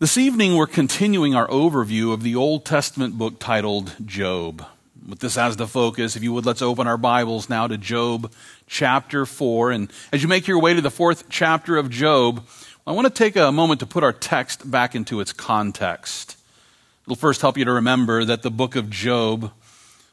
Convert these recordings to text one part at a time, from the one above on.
This evening, we're continuing our overview of the Old Testament book titled Job. With this as the focus, if you would, let's open our Bibles now to Job chapter 4. And as you make your way to the fourth chapter of Job, I want to take a moment to put our text back into its context. It'll first help you to remember that the book of Job,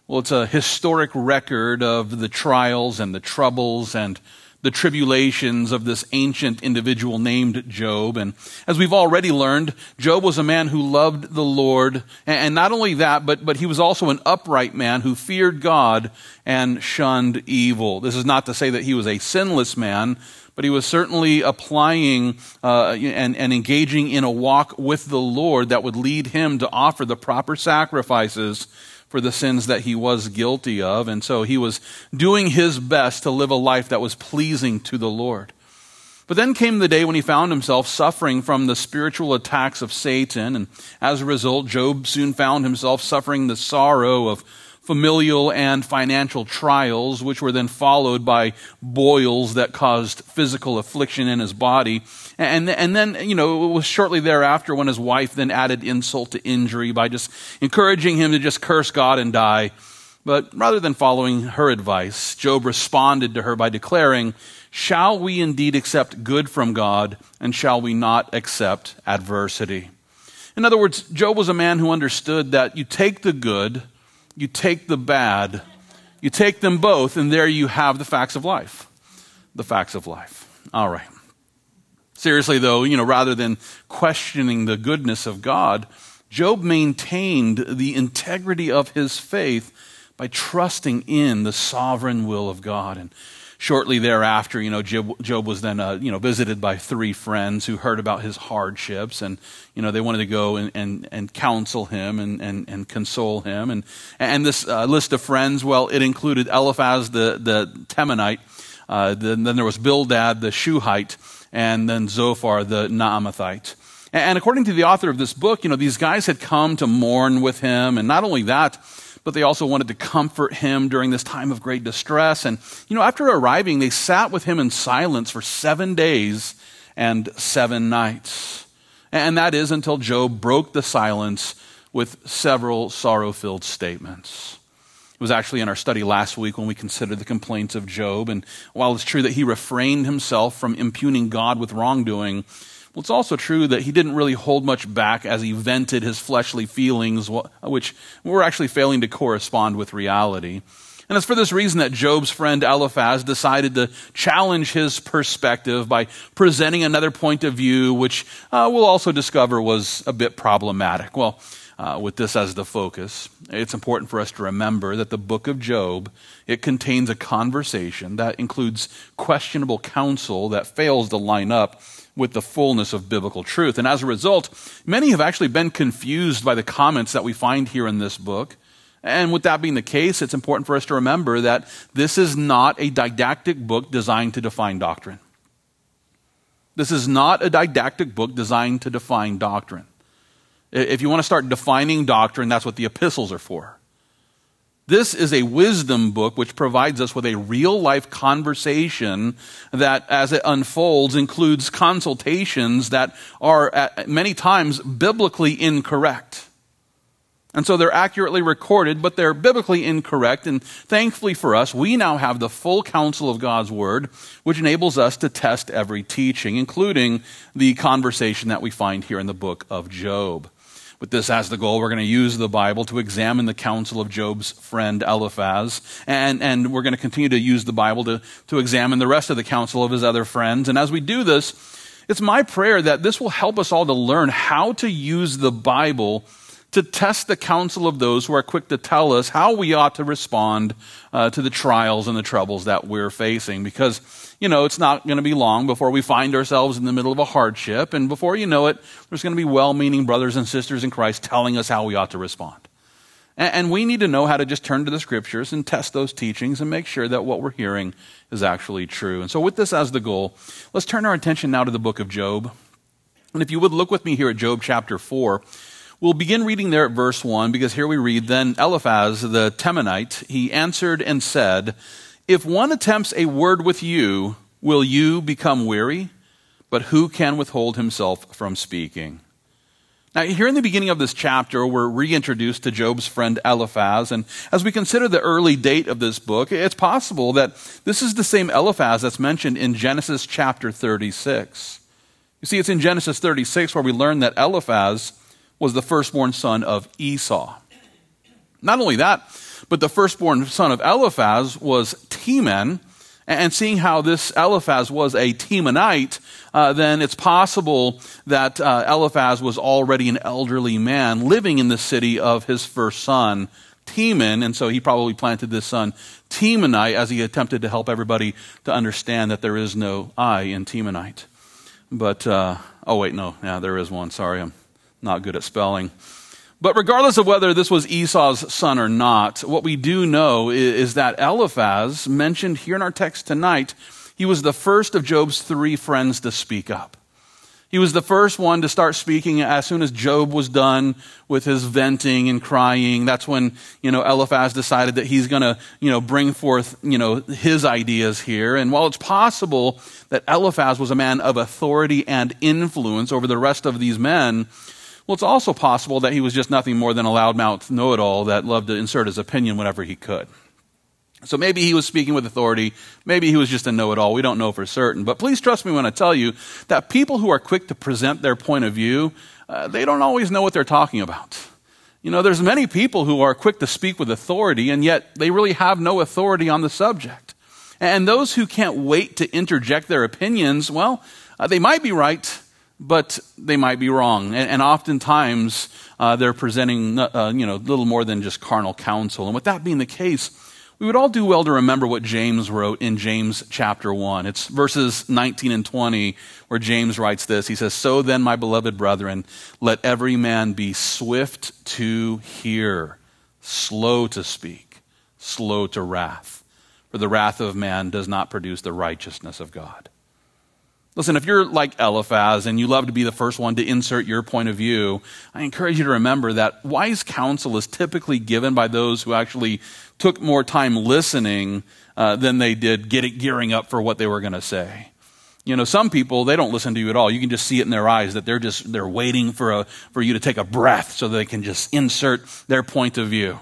well, it's a historic record of the trials and the troubles and the tribulations of this ancient individual named Job. And as we've already learned, Job was a man who loved the Lord. And not only that, but, but he was also an upright man who feared God and shunned evil. This is not to say that he was a sinless man, but he was certainly applying uh, and, and engaging in a walk with the Lord that would lead him to offer the proper sacrifices for the sins that he was guilty of. And so he was doing his best to live a life that was pleasing to the Lord. But then came the day when he found himself suffering from the spiritual attacks of Satan. And as a result, Job soon found himself suffering the sorrow of familial and financial trials, which were then followed by boils that caused physical affliction in his body. And, and then, you know, it was shortly thereafter when his wife then added insult to injury by just encouraging him to just curse God and die. But rather than following her advice, Job responded to her by declaring, Shall we indeed accept good from God, and shall we not accept adversity? In other words, Job was a man who understood that you take the good you take the bad, you take them both, and there you have the facts of life. The facts of life. All right. Seriously, though, you know, rather than questioning the goodness of God, Job maintained the integrity of his faith by trusting in the sovereign will of God. And shortly thereafter, you know, Job, Job was then, uh, you know, visited by three friends who heard about his hardships, and you know, they wanted to go and, and, and counsel him and, and, and console him. And and this uh, list of friends, well, it included Eliphaz the the Temanite, uh, then, then there was Bildad the Shuhite, and then Zophar the Naamathite. And according to the author of this book, you know, these guys had come to mourn with him, and not only that but they also wanted to comfort him during this time of great distress. And, you know, after arriving, they sat with him in silence for seven days and seven nights. And that is until Job broke the silence with several sorrow filled statements. It was actually in our study last week when we considered the complaints of Job. And while it's true that he refrained himself from impugning God with wrongdoing, well, it's also true that he didn't really hold much back as he vented his fleshly feelings, which were actually failing to correspond with reality. And it's for this reason that Job's friend Eliphaz decided to challenge his perspective by presenting another point of view, which uh, we'll also discover was a bit problematic. Well, uh, with this as the focus, it's important for us to remember that the book of Job it contains a conversation that includes questionable counsel that fails to line up with the fullness of biblical truth. And as a result, many have actually been confused by the comments that we find here in this book. And with that being the case, it's important for us to remember that this is not a didactic book designed to define doctrine. This is not a didactic book designed to define doctrine. If you want to start defining doctrine, that's what the epistles are for. This is a wisdom book which provides us with a real life conversation that, as it unfolds, includes consultations that are at many times biblically incorrect. And so they're accurately recorded, but they're biblically incorrect. And thankfully for us, we now have the full counsel of God's Word, which enables us to test every teaching, including the conversation that we find here in the book of Job. With this as the goal, we're going to use the Bible to examine the counsel of Job's friend Eliphaz. And, and we're going to continue to use the Bible to, to examine the rest of the counsel of his other friends. And as we do this, it's my prayer that this will help us all to learn how to use the Bible to test the counsel of those who are quick to tell us how we ought to respond uh, to the trials and the troubles that we're facing. Because, you know, it's not going to be long before we find ourselves in the middle of a hardship. And before you know it, there's going to be well meaning brothers and sisters in Christ telling us how we ought to respond. And, and we need to know how to just turn to the scriptures and test those teachings and make sure that what we're hearing is actually true. And so, with this as the goal, let's turn our attention now to the book of Job. And if you would look with me here at Job chapter 4. We'll begin reading there at verse 1 because here we read Then Eliphaz the Temanite, he answered and said, If one attempts a word with you, will you become weary? But who can withhold himself from speaking? Now, here in the beginning of this chapter, we're reintroduced to Job's friend Eliphaz. And as we consider the early date of this book, it's possible that this is the same Eliphaz that's mentioned in Genesis chapter 36. You see, it's in Genesis 36 where we learn that Eliphaz was the firstborn son of Esau. Not only that, but the firstborn son of Eliphaz was Teman. And seeing how this Eliphaz was a Temanite, uh, then it's possible that uh, Eliphaz was already an elderly man living in the city of his first son, Teman, and so he probably planted this son Temanite as he attempted to help everybody to understand that there is no I in Temanite. But, uh, oh, wait, no, yeah, there is one. Sorry, I'm not good at spelling. But regardless of whether this was Esau's son or not, what we do know is, that Eliphaz, mentioned here in our text tonight, he was the first of Job's three friends to speak up. He was the first one to start speaking as soon as Job was done with his venting and crying. That's when, you know, Eliphaz decided that he's going to, you know, bring forth, you know, his ideas here. And while it's possible that Eliphaz was a man of authority and influence over the rest of these men, well, it's also possible that he was just nothing more than a loudmouth know it all that loved to insert his opinion whenever he could. So maybe he was speaking with authority. Maybe he was just a know it all. We don't know for certain. But please trust me when I tell you that people who are quick to present their point of view, uh, they don't always know what they're talking about. You know, there's many people who are quick to speak with authority, and yet they really have no authority on the subject. And those who can't wait to interject their opinions, well, uh, they might be right, but they might be wrong. And, and oftentimes, uh, they're presenting, uh, you know, little more than just carnal counsel. And with that being the case, we would all do well to remember what James wrote in James chapter 1. It's verses 19 and 20 where James writes this. He says, So then, my beloved brethren, let every man be swift to hear, slow to speak, slow to wrath. For the wrath of man does not produce the righteousness of God. Listen, if you're like Eliphaz and you love to be the first one to insert your point of view, I encourage you to remember that wise counsel is typically given by those who actually took more time listening uh, than they did getting, gearing up for what they were going to say. You know, some people, they don't listen to you at all. You can just see it in their eyes that they're just, they're waiting for, a, for you to take a breath so they can just insert their point of view.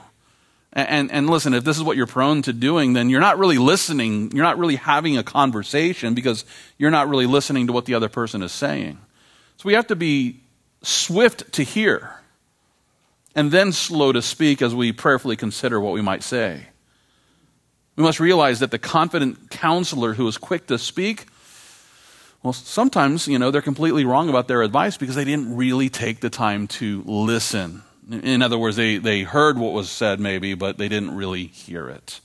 And, and listen, if this is what you're prone to doing, then you're not really listening. You're not really having a conversation because you're not really listening to what the other person is saying. So we have to be swift to hear and then slow to speak as we prayerfully consider what we might say. We must realize that the confident counselor who is quick to speak, well, sometimes, you know, they're completely wrong about their advice because they didn't really take the time to listen. In other words, they, they heard what was said, maybe, but they didn't really hear it.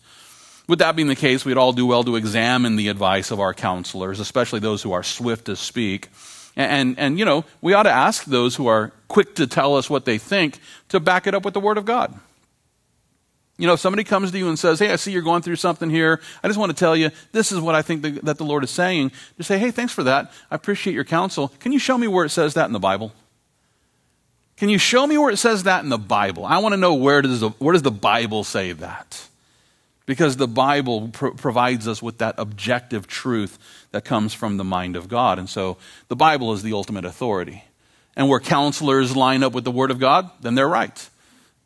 With that being the case, we'd all do well to examine the advice of our counselors, especially those who are swift to speak. And, and, you know, we ought to ask those who are quick to tell us what they think to back it up with the Word of God. You know, if somebody comes to you and says, Hey, I see you're going through something here. I just want to tell you, this is what I think the, that the Lord is saying. Just say, Hey, thanks for that. I appreciate your counsel. Can you show me where it says that in the Bible? Can you show me where it says that in the Bible? I want to know where does the, where does the Bible say that? Because the Bible provides us with that objective truth that comes from the mind of God. And so the Bible is the ultimate authority. And where counselors line up with the Word of God, then they're right.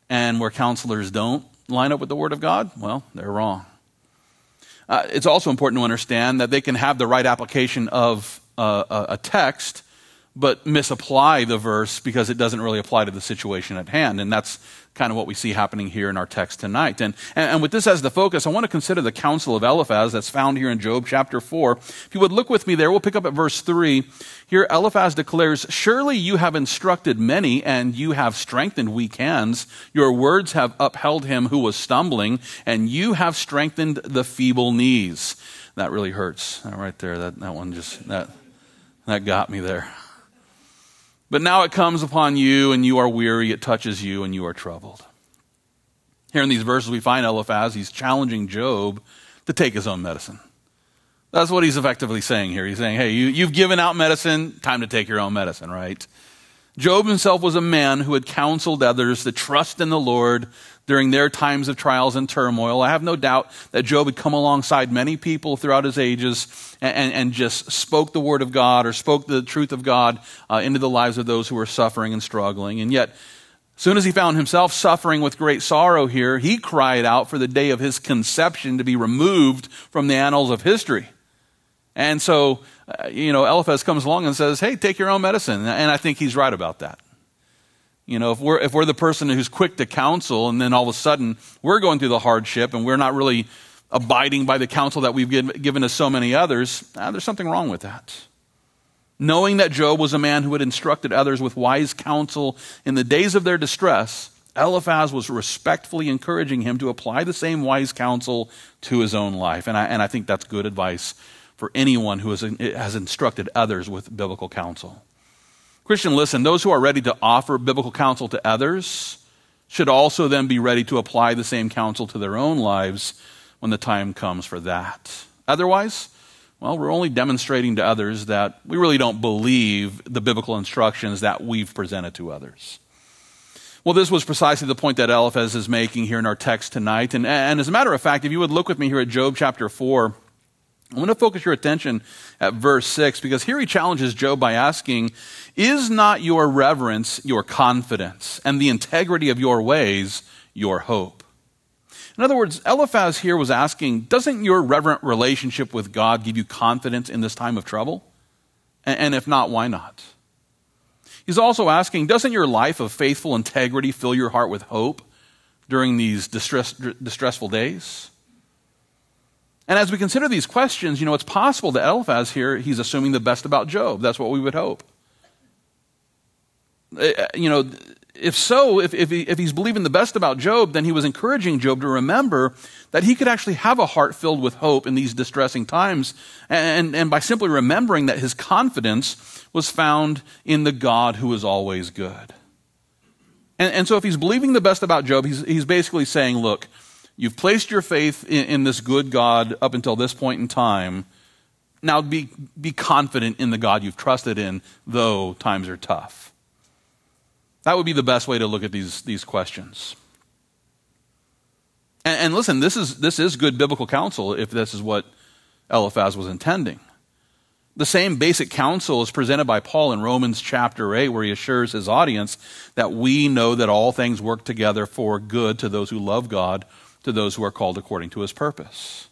And where counselors don't line up with the Word of God, well, they're wrong. Uh, it's also important to understand that they can have the right application of uh, a text but misapply the verse because it doesn't really apply to the situation at hand. And that's kind of what we see happening here in our text tonight. And, and, with this as the focus, I want to consider the counsel of Eliphaz that's found here in Job chapter 4. If you would look with me there, we'll pick up at verse 3. Here, Eliphaz declares, Surely you have instructed many, and you have strengthened weak hands. Your words have upheld him who was stumbling, and you have strengthened the feeble knees. That really hurts. Right there, that, that one just, that, that got me there. But now it comes upon you, and you are weary. It touches you, and you are troubled. Here in these verses, we find Eliphaz, he's challenging Job to take his own medicine. That's what he's effectively saying here. He's saying, hey, you, you've given out medicine, time to take your own medicine, right? Job himself was a man who had counseled others to trust in the Lord during their times of trials and turmoil. I have no doubt that Job had come alongside many people throughout his ages and, and, and just spoke the word of God or spoke the truth of God uh, into the lives of those who were suffering and struggling. And yet, as soon as he found himself suffering with great sorrow here, he cried out for the day of his conception to be removed from the annals of history. And so, uh, you know, Eliphaz comes along and says, hey, take your own medicine. And I think he's right about that. You know, if we're, if we're the person who's quick to counsel and then all of a sudden we're going through the hardship and we're not really abiding by the counsel that we've given to so many others, uh, there's something wrong with that. Knowing that Job was a man who had instructed others with wise counsel in the days of their distress, Eliphaz was respectfully encouraging him to apply the same wise counsel to his own life. And I, and I think that's good advice for anyone who has, has instructed others with biblical counsel. Christian, listen, those who are ready to offer biblical counsel to others should also then be ready to apply the same counsel to their own lives when the time comes for that. Otherwise, well, we're only demonstrating to others that we really don't believe the biblical instructions that we've presented to others. Well, this was precisely the point that Eliphaz is making here in our text tonight. And, and as a matter of fact, if you would look with me here at Job chapter 4, I want to focus your attention at verse 6 because here he challenges Job by asking, Is not your reverence your confidence, and the integrity of your ways your hope? In other words, Eliphaz here was asking, Doesn't your reverent relationship with God give you confidence in this time of trouble? And if not, why not? He's also asking, Doesn't your life of faithful integrity fill your heart with hope during these distress, distressful days? And as we consider these questions, you know, it's possible that Eliphaz here, he's assuming the best about Job. That's what we would hope. Eh, eh, you know, if so, if, if, he, if he's believing the best about Job, then he was encouraging Job to remember that he could actually have a heart filled with hope in these distressing times. And, and by simply remembering that his confidence was found in the God who is always good. And, and so if he's believing the best about Job, he's, he's basically saying, look, You've placed your faith in, in, this good God up until this point in time. Now be, be confident in the God you've trusted in, though times are tough. That would be the best way to look at these, these questions. And, and listen, this is, this is good biblical counsel if this is what Eliphaz was intending. The same basic counsel is presented by Paul in Romans chapter 8, where he assures his audience that we know that all things work together for good to those who love God to those who are called according to his purpose.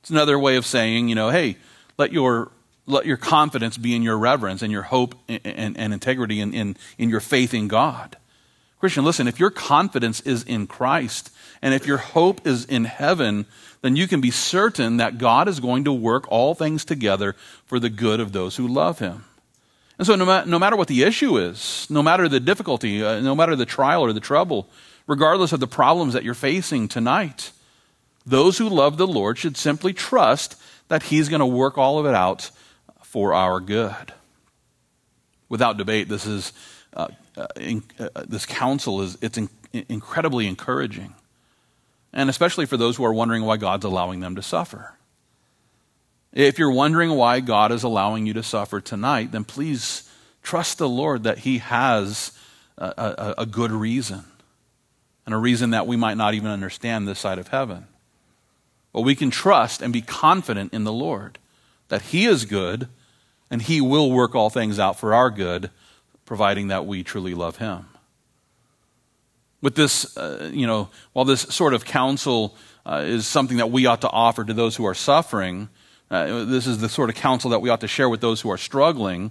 It's another way of saying, you know, hey, let your, let your confidence be in your reverence and your hope and, and, and integrity in, in, in your faith in God. Christian, listen, if your confidence is in Christ and if your hope is in heaven, then you can be certain that God is going to work all things together for the good of those who love him. And so, no, ma- no matter what the issue is, no matter the difficulty, uh, no matter the trial or the trouble, regardless of the problems that you're facing tonight. Those who love the Lord should simply trust that He's going to work all of it out for our good. Without debate, this is uh, uh, in, uh, this counsel is it's in, incredibly encouraging, and especially for those who are wondering why God's allowing them to suffer. If you're wondering why God is allowing you to suffer tonight, then please trust the Lord that He has a, a, a good reason and a reason that we might not even understand this side of heaven. But we can trust and be confident in the Lord that He is good and He will work all things out for our good, providing that we truly love Him. With this, uh, you know, while this sort of counsel uh, is something that we ought to offer to those who are suffering, uh, this is the sort of counsel that we ought to share with those who are struggling.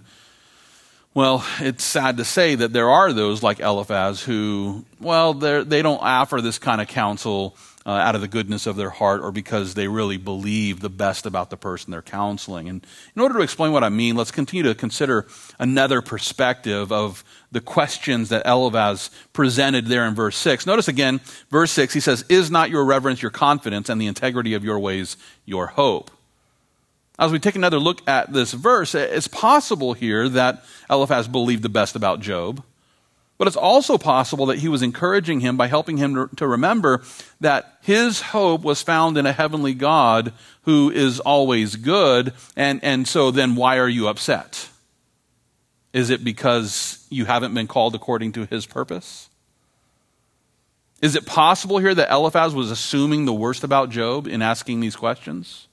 Well, it's sad to say that there are those like Eliphaz who, well, they don't offer this kind of counsel uh, out of the goodness of their heart or because they really believe the best about the person they're counseling. And in order to explain what I mean, let's continue to consider another perspective of the questions that Eliphaz presented there in verse 6. Notice again, verse 6, he says, Is not your reverence your confidence and the integrity of your ways your hope? As we take another look at this verse, it's possible here that Eliphaz believed the best about Job, but it's also possible that he was encouraging him by helping him to remember that his hope was found in a heavenly God who is always good, and, and so then why are you upset? Is it because you haven't been called according to his purpose? Is it possible here that Eliphaz was assuming the worst about Job in asking these questions?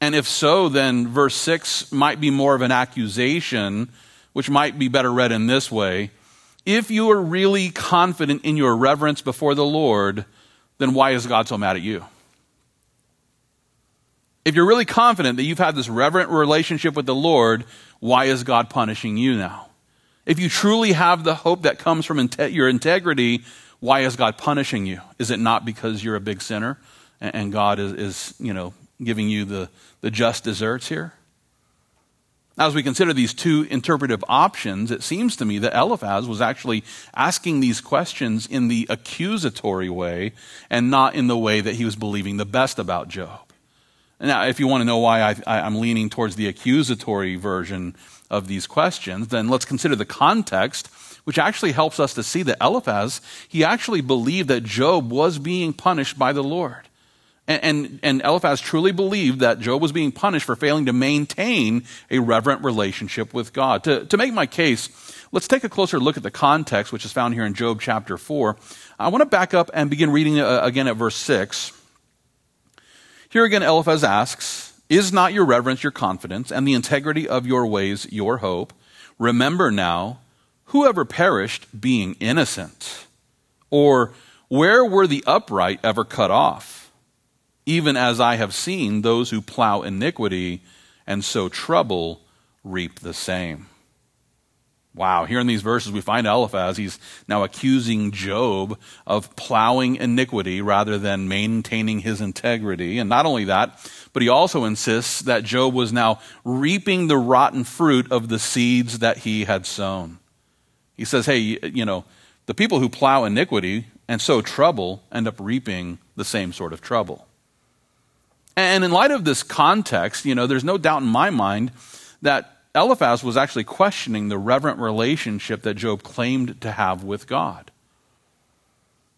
And if so, then verse 6 might be more of an accusation, which might be better read in this way. If you are really confident in your reverence before the Lord, then why is God so mad at you? If you're really confident that you've had this reverent relationship with the Lord, why is God punishing you now? If you truly have the hope that comes from your integrity, why is God punishing you? Is it not because you're a big sinner and God is, is you know, giving you the, the just desserts here? Now, as we consider these two interpretive options, it seems to me that Eliphaz was actually asking these questions in the accusatory way and not in the way that he was believing the best about Job. Now, if you want to know why I, I'm leaning towards the accusatory version of these questions, then let's consider the context which actually helps us to see that Eliphaz, he actually believed that Job was being punished by the Lord. And, and, and, Eliphaz truly believed that Job was being punished for failing to maintain a reverent relationship with God. To, to make my case, let's take a closer look at the context, which is found here in Job chapter 4. I want to back up and begin reading uh, again at verse 6. Here again, Eliphaz asks, Is not your reverence your confidence, and the integrity of your ways your hope? Remember now Whoever perished being innocent? Or where were the upright ever cut off? Even as I have seen those who plow iniquity and sow trouble reap the same. Wow, here in these verses we find Eliphaz, he's now accusing Job of plowing iniquity rather than maintaining his integrity. And not only that, but he also insists that Job was now reaping the rotten fruit of the seeds that he had sown. He says, hey, you know, the people who plow iniquity and sow trouble end up reaping the same sort of trouble. And in light of this context, you know, there's no doubt in my mind that Eliphaz was actually questioning the reverent relationship that Job claimed to have with God.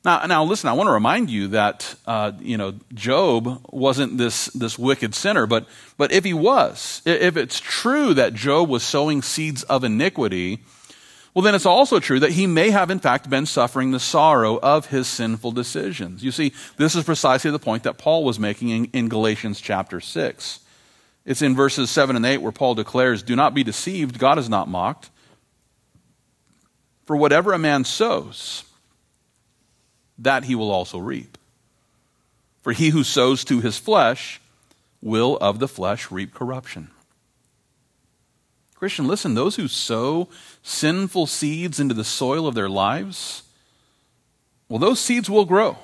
Now, now listen, I want to remind you that, uh, you know, Job wasn't this, this wicked sinner, but, but if he was, if it's true that Job was sowing seeds of iniquity, well, then it's also true that he may have, in fact, been suffering the sorrow of his sinful decisions. You see, this is precisely the point that Paul was making in, in, Galatians chapter 6. It's in verses 7 and 8 where Paul declares, Do not be deceived, God is not mocked. For whatever a man sows, that he will also reap. For he who sows to his flesh will of the flesh reap corruption. Christian, listen, those who sow sinful seeds into the soil of their lives, well, those seeds will grow.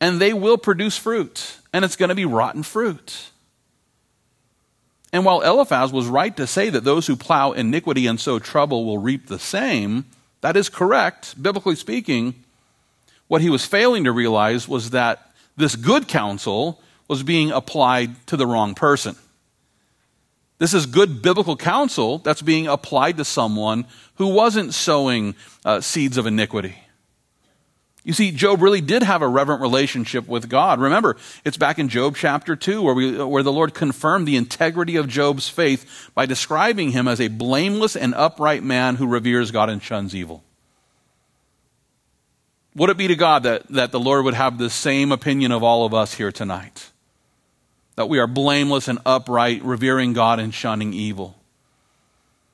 And they will produce fruit. And it's going to be rotten fruit. And while Eliphaz was right to say that those who plow iniquity and sow trouble will reap the same, that is correct, biblically speaking. What he was failing to realize was that this good counsel was being applied to the wrong person. This is good biblical counsel that's being applied to someone who wasn't sowing uh, seeds of iniquity. You see, Job really did have a reverent relationship with God. Remember, it's back in Job chapter 2 where, we, where the Lord confirmed the integrity of Job's faith by describing him as a blameless and upright man who reveres God and shuns evil. Would it be to God that, that the Lord would have the same opinion of all of us here tonight? That we are blameless and upright, revering God and shunning evil.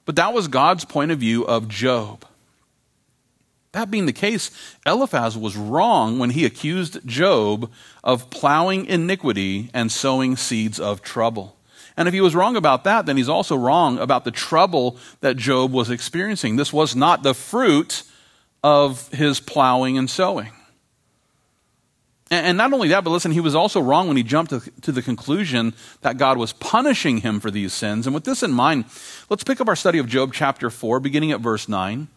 But that was God's point of view of Job. That being the case, Eliphaz was wrong when he accused Job of plowing iniquity and sowing seeds of trouble. And if he was wrong about that, then he's also wrong about the trouble that Job was experiencing. This was not the fruit of his plowing and sowing. And not only that, but listen, he was also wrong when he jumped to, the conclusion that God was punishing him for these sins. And with this in mind, let's pick up our study of Job chapter 4, beginning at verse 9.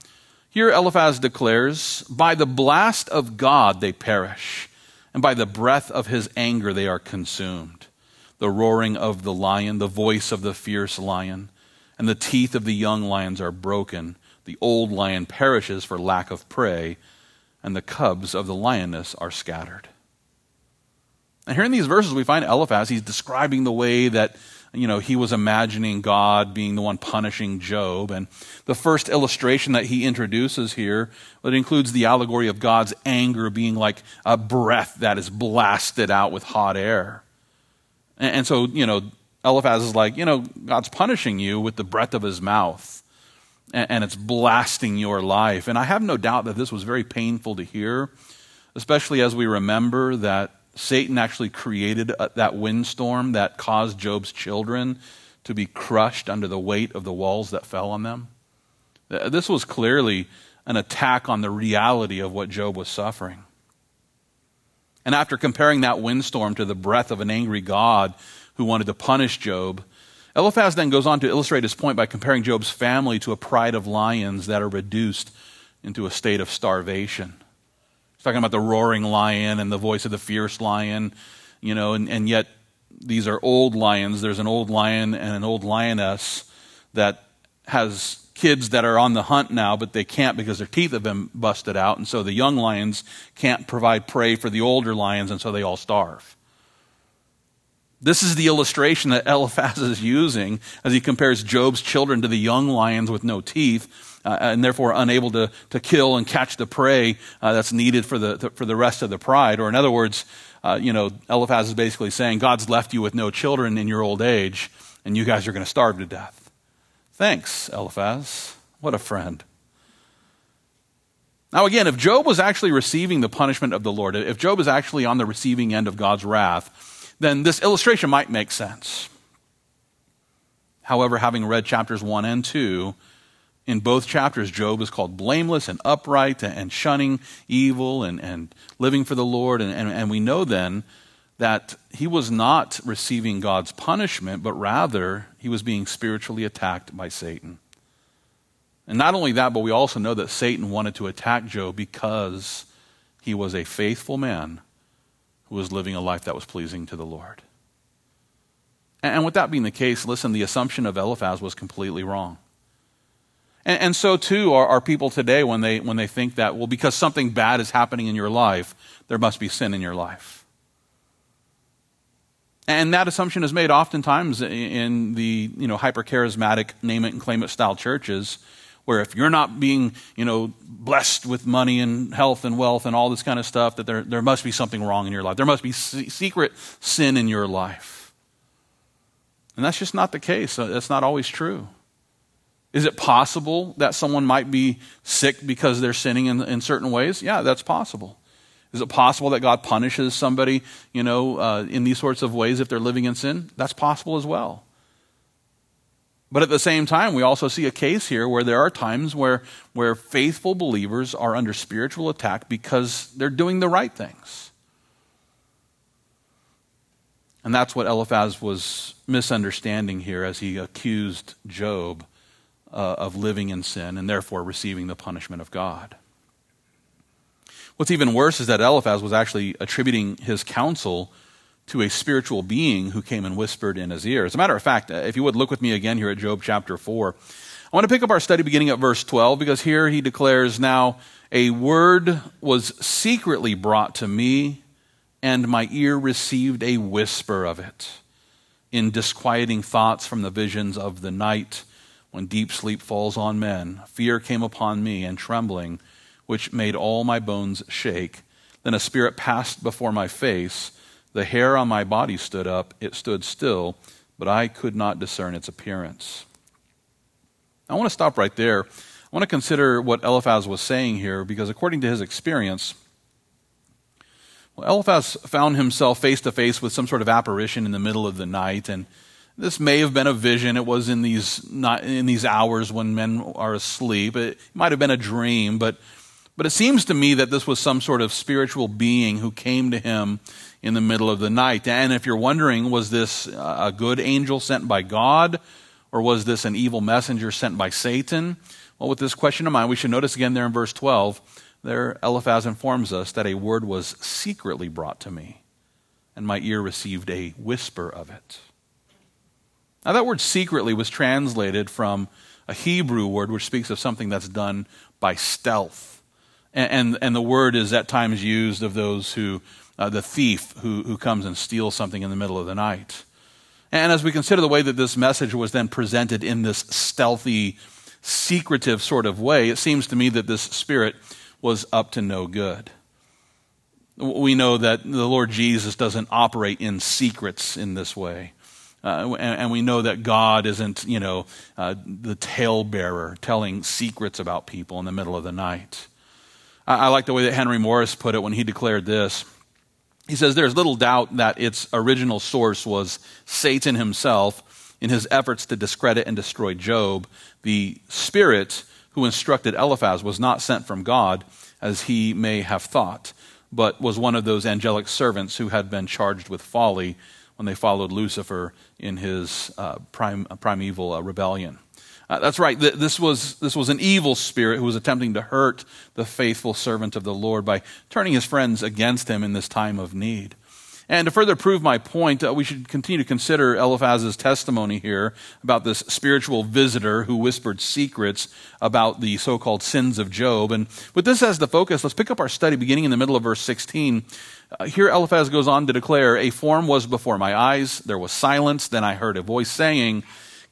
Here Eliphaz declares, By the blast of God they perish, and by the breath of his anger they are consumed. The roaring of the lion, the voice of the fierce lion, and the teeth of the young lions are broken. The old lion perishes for lack of prey, and the cubs of the lioness are scattered. And here in these verses, we find Eliphaz, he's describing the way that you know, he was imagining God being the one punishing Job. And the first illustration that he introduces here, it includes the allegory of God's anger being like a breath that is blasted out with hot air. And, and so, you know, Eliphaz is like, you know, God's punishing you with the breath of his mouth, and, and it's blasting your life. And I have no doubt that this was very painful to hear, especially as we remember that Satan actually created uh, that windstorm that caused Job's children to be crushed under the weight of the walls that fell on them. This was clearly an attack on the reality of what Job was suffering. And after comparing that windstorm to the breath of an angry God who wanted to punish Job, Eliphaz then goes on to illustrate his point by comparing Job's family to a pride of lions that are reduced into a state of starvation talking about the roaring lion and the voice of the fierce lion, you know, and, and yet these are old lions. There's an old lion and an old lioness that has kids that are on the hunt now, but they can't because their teeth have been busted out. And so the young lions can't provide prey for the older lions, and so they all starve. This is the illustration that Eliphaz is using as he compares Job's children to the young lions with no teeth uh, and therefore unable to, to kill and catch the prey uh, that's needed for the, for the rest of the pride. Or in other words, uh, you know, Eliphaz is basically saying, God's left you with no children in your old age, and you guys are going to starve to death. Thanks, Eliphaz. What a friend. Now, again, if Job was actually receiving the punishment of the Lord, if Job is actually on the receiving end of God's wrath, then this illustration might make sense. However, having read chapters 1 and 2, in both chapters, Job is called blameless and upright and shunning evil and, and living for the Lord. And, and, and we know then that he was not receiving God's punishment, but rather he was being spiritually attacked by Satan. And not only that, but we also know that Satan wanted to attack Job because he was a faithful man was living a life that was pleasing to the Lord. And with that being the case, listen, the assumption of Eliphaz was completely wrong. And, and so too are, are people today when they, when they think that, well, because something bad is happening in your life, there must be sin in your life. And that assumption is made oftentimes in the you know, hyper charismatic name it and claim it style churches, where if you're not being you know, blessed with money and health and wealth and all this kind of stuff, that there, there must be something wrong in your life. There must be secret sin in your life. And that's just not the case. That's not always true. Is it possible that someone might be sick because they're sinning in, in certain ways? Yeah, that's possible. Is it possible that God punishes somebody, you know, uh, in these sorts of ways if they're living in sin? That's possible as well. But at the same time, we also see a case here where there are times where, where faithful believers are under spiritual attack because they're doing the right things. And that's what Eliphaz was misunderstanding here as he accused Job uh, of living in sin and therefore receiving the punishment of God. What's even worse is that Eliphaz was actually attributing his counsel to a spiritual being who came and whispered in his ear. As a matter of fact, uh, if you would look with me again here at Job chapter 4, I want to pick up our study beginning at verse 12 because here he declares, Now a word was secretly brought to me, and my ear received a whisper of it in disquieting thoughts from the visions of the night when deep sleep falls on men, fear came upon me and trembling, which made all my bones shake. Then a spirit passed before my face. The hair on my body stood up. It stood still, but I could not discern its appearance. I want to stop right there. I want to consider what Eliphaz was saying here because, according to his experience, well, Eliphaz found himself face to face with some sort of apparition in the middle of the night, and this may have been a vision. It was in these, not in these hours when men are asleep. It might have been a dream, but, but it seems to me that this was some sort of spiritual being who came to him in the middle of the night. And if you're wondering, was this a good angel sent by God, or was this an evil messenger sent by Satan? Well, with this question in mind, we should notice again there in verse 12, there Eliphaz informs us that a word was secretly brought to me, and my ear received a whisper of it. Now, that word secretly was translated from a Hebrew word which speaks of something that's done by stealth. And, and, and the word is at times used of those who, uh, the thief who, who comes and steals something in the middle of the night. And as we consider the way that this message was then presented in this stealthy, secretive sort of way, it seems to me that this spirit was up to no good. We know that the Lord Jesus doesn't operate in secrets in this way. Uh, and, and, we know that God isn't, you know, uh, the talebearer telling secrets about people in the middle of the night. I, I like the way that Henry Morris put it when he declared this. He says, There's little doubt that its original source was Satan himself in his efforts to discredit and destroy Job. The spirit who instructed Eliphaz was not sent from God, as he may have thought, but was one of those angelic servants who had been charged with folly when they followed Lucifer in his uh, prime, uh, primeval uh, rebellion. Uh, that's right. This was, this was an evil spirit who was attempting to hurt the faithful servant of the Lord by turning his friends against him in this time of need. And to further prove my point, uh, we should continue to consider Eliphaz's testimony here about this spiritual visitor who whispered secrets about the so called sins of Job. And with this as the focus, let's pick up our study beginning in the middle of verse 16. Uh, here Eliphaz goes on to declare, A form was before my eyes, there was silence, then I heard a voice saying,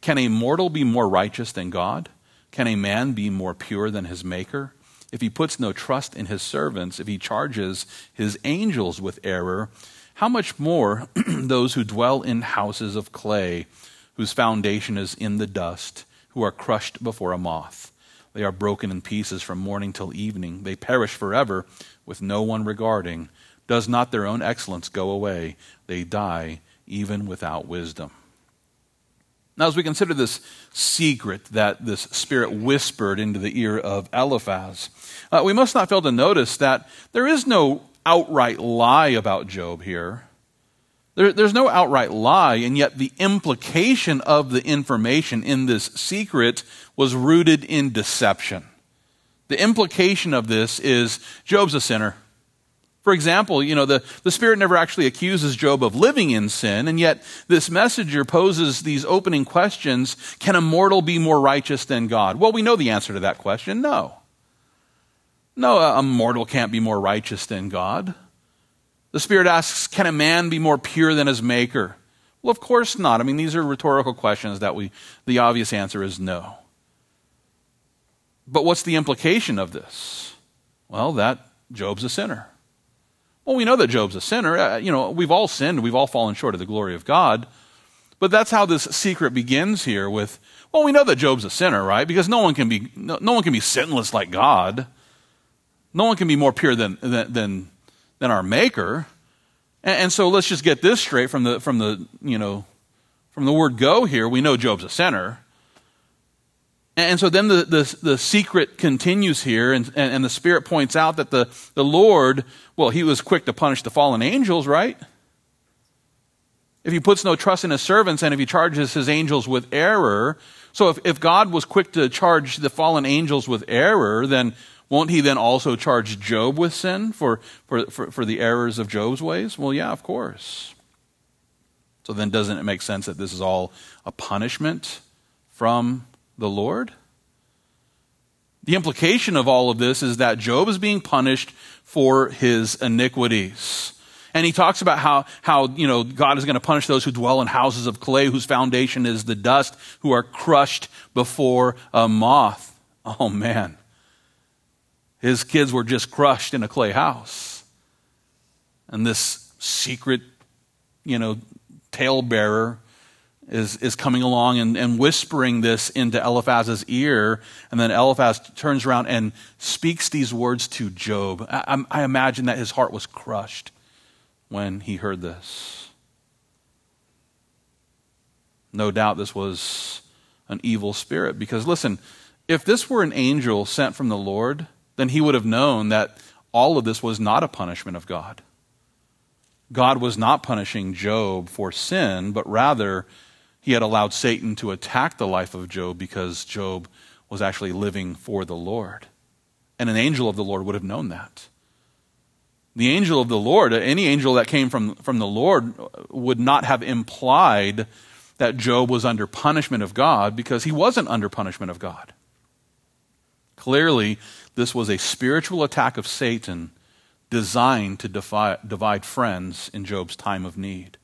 Can a mortal be more righteous than God? Can a man be more pure than his maker? If he puts no trust in his servants, if he charges his angels with error, how much more those who dwell in houses of clay, whose foundation is in the dust, who are crushed before a moth? They are broken in pieces from morning till evening. They perish forever, with no one regarding. Does not their own excellence go away? They die even without wisdom. Now, as we consider this secret that this spirit whispered into the ear of Eliphaz, uh, we must not fail to notice that there is no outright lie about Job here. There, there's no outright lie, and yet the implication of the information in this secret was rooted in deception. The implication of this is Job's a sinner. For example, you know, the, the Spirit never actually accuses Job of living in sin, and yet this messenger poses these opening questions Can a mortal be more righteous than God? Well, we know the answer to that question no. No, a mortal can't be more righteous than God. The Spirit asks, Can a man be more pure than his Maker? Well, of course not. I mean, these are rhetorical questions that we, the obvious answer is no. But what's the implication of this? Well, that Job's a sinner. Well, we know that Job's a sinner. Uh, you know, we've all sinned. We've all fallen short of the glory of God. But that's how this secret begins here with, well, we know that Job's a sinner, right? Because no one can be, no, no one can be sinless like God. No one can be more pure than, than, than, our Maker. And, and so let's just get this straight from the, from the, you know, from the word go here. We know Job's a sinner. And so then the, the, the secret continues here, and, and, and, the Spirit points out that the, the Lord, well, he was quick to punish the fallen angels, right? If he puts no trust in his servants and if he charges his angels with error, so if, if God was quick to charge the fallen angels with error, then won't he then also charge Job with sin for, for, for, for the errors of Job's ways? Well, yeah, of course. So then doesn't it make sense that this is all a punishment from the Lord? The implication of all of this is that Job is being punished for his iniquities. And he talks about how, how you know, God is going to punish those who dwell in houses of clay, whose foundation is the dust, who are crushed before a moth. Oh, man. His kids were just crushed in a clay house. And this secret, you know, talebearer is, is coming along and, and whispering this into Eliphaz's ear. And then Eliphaz turns around and speaks these words to Job. I, I imagine that his heart was crushed when he heard this. No doubt this was an evil spirit because, listen, if this were an angel sent from the Lord, then he would have known that all of this was not a punishment of God. God was not punishing Job for sin, but rather he had allowed Satan to attack the life of Job because Job was actually living for the Lord. And an angel of the Lord would have known that. The angel of the Lord, any angel that came from, from the Lord, would not have implied that Job was under punishment of God because he wasn't under punishment of God. Clearly, this was a spiritual attack of Satan designed to divide friends in Job's time of need.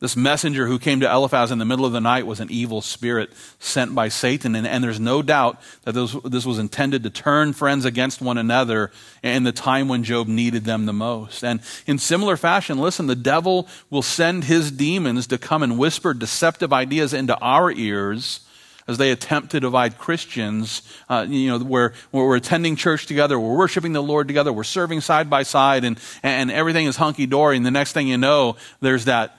This messenger who came to Eliphaz in the middle of the night was an evil spirit sent by Satan. And, and there's no doubt that this, this was intended to turn friends against one another in the time when Job needed them the most. And in similar fashion, listen, the devil will send his demons to come and whisper deceptive ideas into our ears as they attempt to divide Christians, uh, you know, where, we're attending church together, we're worshiping the Lord together, we're serving side by side, and, and everything is hunky dory. And the next thing you know, there's that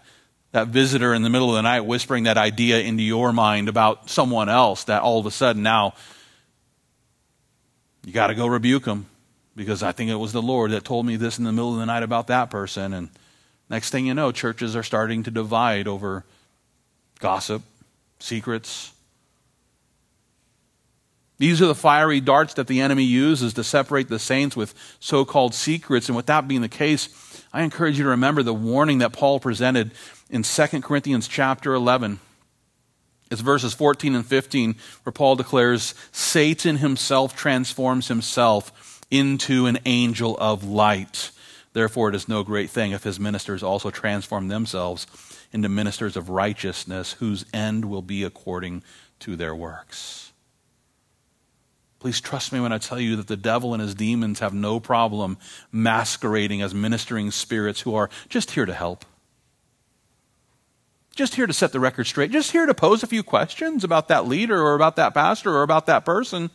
that visitor in the middle of the night whispering that idea into your mind about someone else that all of a sudden now you got to go rebuke them because I think it was the Lord that told me this in the middle of the night about that person. And next thing you know, churches are starting to divide over gossip, secrets. These are the fiery darts that the enemy uses to separate the saints with so called secrets. And with that being the case, I encourage you to remember the warning that Paul presented in 2 Corinthians chapter 11. It's verses 14 and 15 where Paul declares Satan himself transforms himself into an angel of light. Therefore, it is no great thing if his ministers also transform themselves into ministers of righteousness, whose end will be according to their works. Please trust me when I tell you that the devil and his demons have no problem masquerading as ministering spirits who are just here to help just here to set the record straight, just here to pose a few questions about that leader or about that pastor or about that person.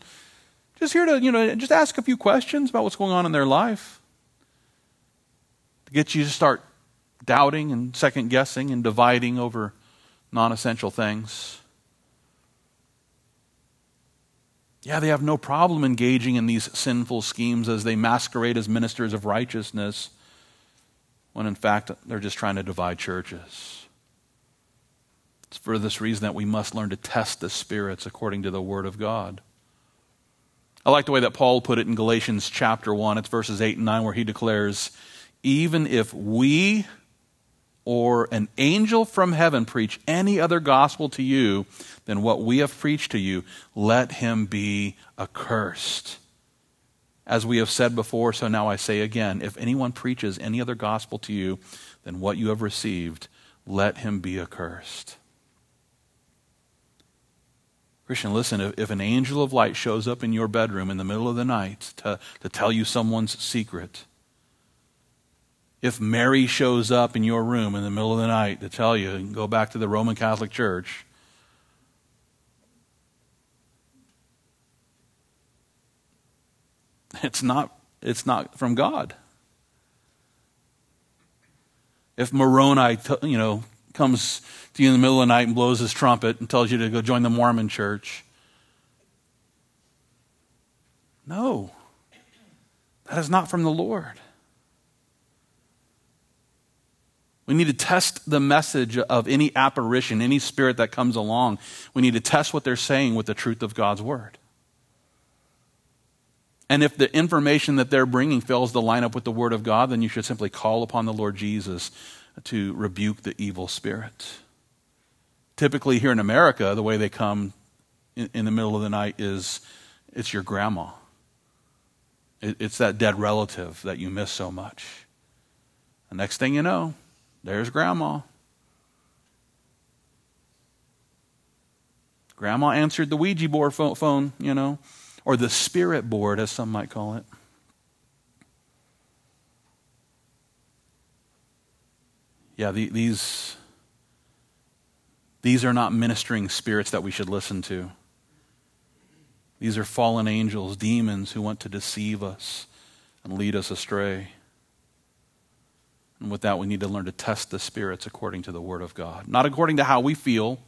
Just here to, you know, just ask a few questions about what's going on in their life. To get you to start doubting and second guessing and dividing over non essential things. Yeah, they have no problem engaging in these sinful schemes as they masquerade as ministers of righteousness, when in fact they're just trying to divide churches. It's for this reason that we must learn to test the spirits according to the Word of God. I like the way that Paul put it in Galatians chapter 1. It's verses 8 and 9, where he declares, Even if we or an angel from heaven preach any other gospel to you than what we have preached to you, let him be accursed. As we have said before, so now I say again if anyone preaches any other gospel to you than what you have received, let him be accursed. Christian, listen, if, if, an angel of light shows up in your bedroom in the middle of the night to, to tell you someone's secret, if Mary shows up in your room in the middle of the night to tell you, go back to the Roman Catholic Church, it's not, it's not from God. If Moroni, you know, comes to you in the middle of the night and blows his trumpet and tells you to go join the Mormon church. No, that is not from the Lord. We need to test the message of any apparition, any spirit that comes along. We need to test what they're saying with the truth of God's word. And if the information that they're bringing fails to line up with the word of God, then you should simply call upon the Lord Jesus to rebuke the evil spirit. Typically, here in America, the way they come in, in the middle of the night is it's your grandma. It, it's that dead relative that you miss so much. The next thing you know, there's grandma. Grandma answered the Ouija board phone, you know, or the spirit board, as some might call it. yeah, the, these, these are not ministering spirits that we should listen to. These are fallen angels, demons who want to deceive us and lead us astray. And with that, we need to learn to test the spirits according to the Word of God, not according to how we feel.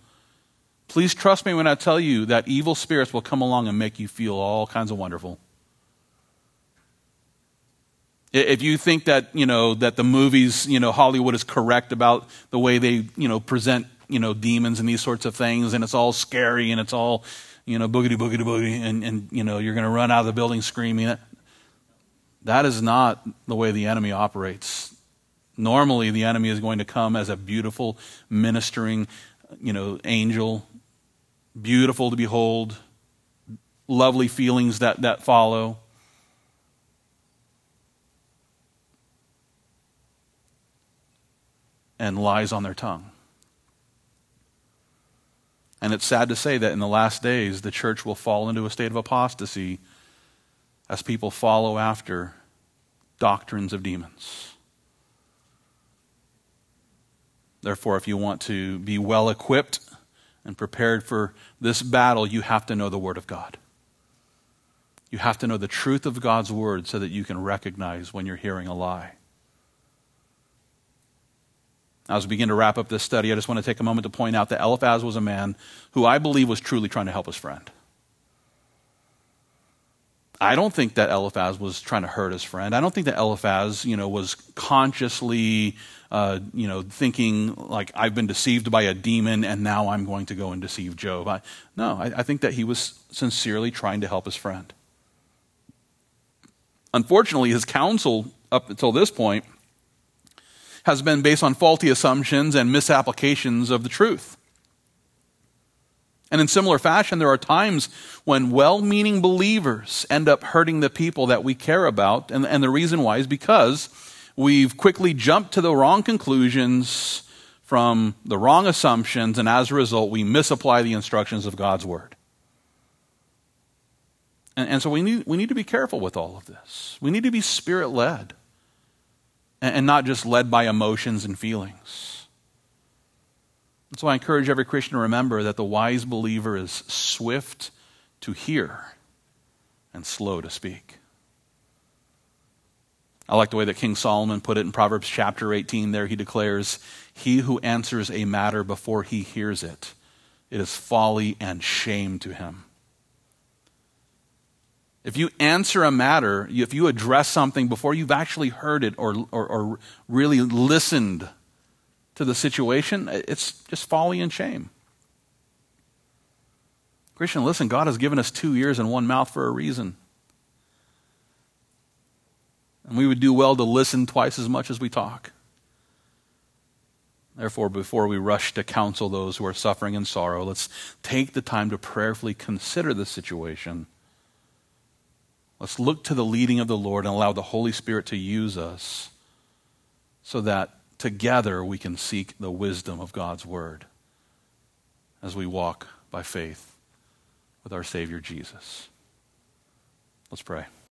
Please trust me when I tell you that evil spirits will come along and make you feel all kinds of wonderful. If you think that, you know, that the movies, you know, Hollywood is correct about the way they, you know, present, you know, demons and these sorts of things, and it's all scary and it's all, you know, boogity, boogity, boogity, and, and you know, you're going to run out of the building screaming, that is not the way the enemy operates. Normally, the enemy is going to come as a beautiful, ministering, you know, angel, beautiful to behold, lovely feelings that, that follow. and lies on their tongue. And it's sad to say that in the last days, the church will fall into a state of apostasy as people follow after doctrines of demons. Therefore, if you want to be well equipped and prepared for this battle, you have to know the Word of God. You have to know the truth of God's Word so that you can recognize when you're hearing a lie. As we begin to wrap up this study, I just want to take a moment to point out that Eliphaz was a man who I believe was truly trying to help his friend. I don't think that Eliphaz was trying to hurt his friend. I don't think that Eliphaz, you know, was consciously, uh, you know, thinking like I've been deceived by a demon and now I'm going to go and deceive Job. I, no, I, I think that he was sincerely trying to help his friend. Unfortunately, his counsel up until this point has been based on faulty assumptions and misapplications of the truth. And in similar fashion, there are times when well meaning believers end up hurting the people that we care about. And, and, the reason why is because we've quickly jumped to the wrong conclusions from the wrong assumptions, and as a result, we misapply the instructions of God's Word. And, and so we need, we need to be careful with all of this. We need to be spirit led and not just led by emotions and feelings. So I encourage every Christian to remember that the wise believer is swift to hear and slow to speak. I like the way that King Solomon put it in Proverbs chapter 18. There he declares, He who answers a matter before he hears it, it is folly and shame to him. If you answer a matter, if you address something before you've actually heard it or, or, or really listened to the situation, it's just folly and shame. Christian, listen, God has given us two ears and one mouth for a reason. And we would do well to listen twice as much as we talk. Therefore, before we rush to counsel those who are suffering in sorrow, let's take the time to prayerfully consider the situation Let's look to the leading of the Lord and allow the Holy Spirit to use us so that together we can seek the wisdom of God's Word as we walk by faith with our Savior Jesus. Let's pray.